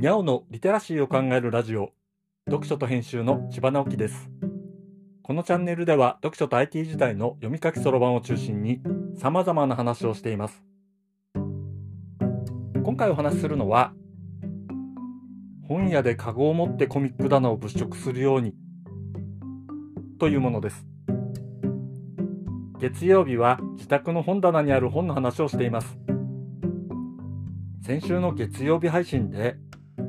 にゃおのリテラシーを考えるラジオ読書と編集の千葉直樹です。このチャンネルでは読書と IT 時代の読み書きそろばんを中心に様々な話をしています。今回お話しするのは本屋でカゴを持ってコミック棚を物色するようにというものです。月曜日は自宅の本棚にある本の話をしています。先週の月曜日配信で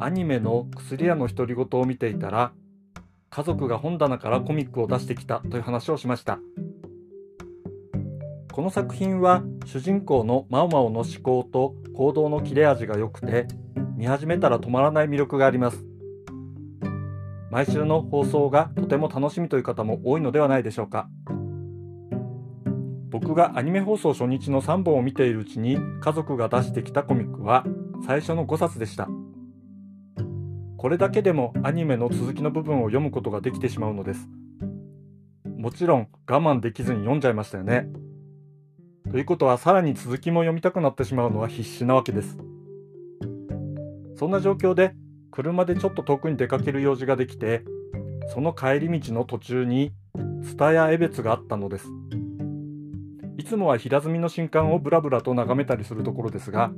アニメの薬屋の独り言を見ていたら家族が本棚からコミックを出してきたという話をしました。この作品は主人公のマオマオの思考と行動の切れ味が良くて見始めたら止まらない魅力があります。毎週の放送がとても楽しみという方も多いのではないでしょうか。僕がアニメ放送初日の3本を見ているうちに家族が出してきたコミックは最初の5冊でした。これだけでもアニメの続きの部分を読むことができてしまうのです。もちろん我慢できずに読んじゃいましたよね。ということはさらに続きも読みたくなってしまうのは必至なわけです。そんな状況で車でちょっと遠くに出かける用事ができてその帰り道の途中に蔦屋江別があったのです。いつもは平積みの新刊をブラブラと眺めたりするところですが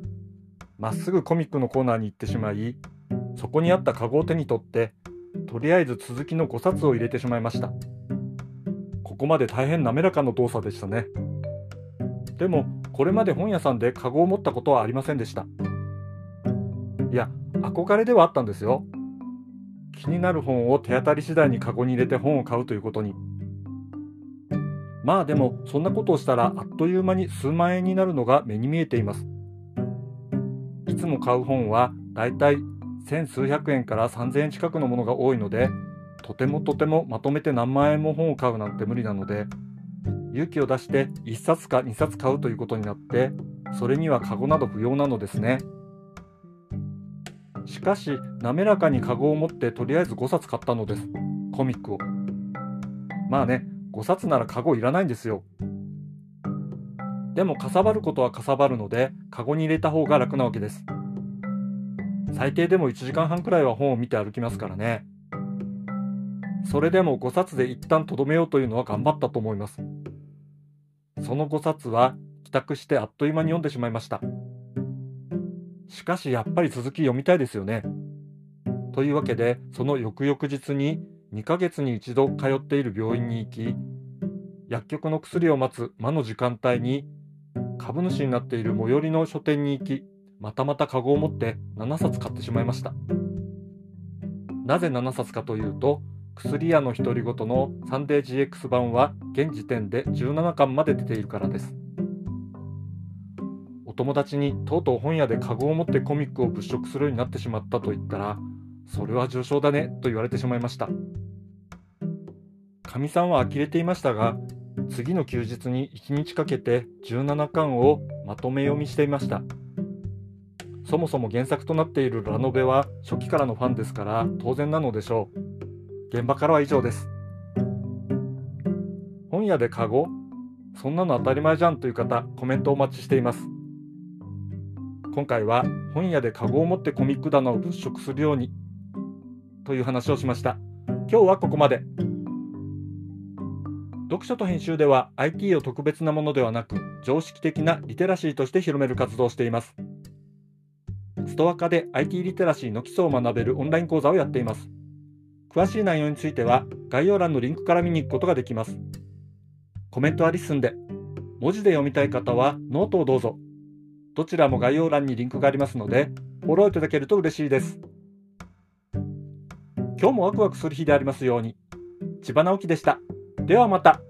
まっすぐコミックのコーナーに行ってしまいそこにあったカゴを手に取ってとりあえず続きの5冊を入れてしまいました。ここまで大変滑らかな動作でしたね。でもこれまで本屋さんでカゴを持ったことはありませんでした。いや憧れではあったんですよ。気になる本を手当たり次第にカゴに入れて本を買うということに。まあでもそんなことをしたらあっという間に数万円になるのが目に見えています。いつも買う本はだいたい千数百円から3000円近くのものが多いのでとてもとてもまとめて何万円も本を買うなんて無理なので勇気を出して1冊か2冊買うということになってそれにはカゴなど不要なのですね。しかし滑らかにカゴを持ってとりあえず5冊買ったのです。コミックを。まあね5冊ならカゴいらないんですよ。でもかさばることはかさばるのでカゴに入れた方が楽なわけです。最低でも1時間半くらいは本を見て歩きますからね。それでも5冊で一旦とどめようというのは頑張ったと思います。その5冊は帰宅してあっという間に読んでしまいました。しかしやっぱり続き読みたいですよね。というわけでその翌々日に2ヶ月に一度通っている病院に行き薬局の薬を待つ魔の時間帯に株主になっている最寄りの書店に行きまたまたカゴを持って7冊買ってしまいました。なぜ7冊かというと薬屋の独り言のサンデー GX 版は現時点で17巻まで出ているからです。お友達にとうとう本屋でカゴを持ってコミックを物色するようになってしまったと言ったらそれは重症だねと言われてしまいました。かみさんは呆れていましたが次の休日に1日かけて17巻をまとめ読みしていました。そもそも原作となっているラノベは初期からのファンですから当然なのでしょう。現場からは以上です。本屋でカゴ？そんなの当たり前じゃんという方コメントお待ちしています。今回は本屋でカゴを持ってコミック棚を物色するようにという話をしました。今日はここまで。読書と編集では IT を特別なものではなく常識的なリテラシーとして広める活動をしています。ストア化で IT リテラシーの基礎を学べるオンライン講座をやっています。詳しい内容については概要欄のリンクから見に行くことができます。コメントは LISTEN で。文字で読みたい方はノートをどうぞ。どちらも概要欄にリンクがありますのでフォローいただけると嬉しいです。今日もワクワクする日でありますように。千葉直樹でした。ではまた。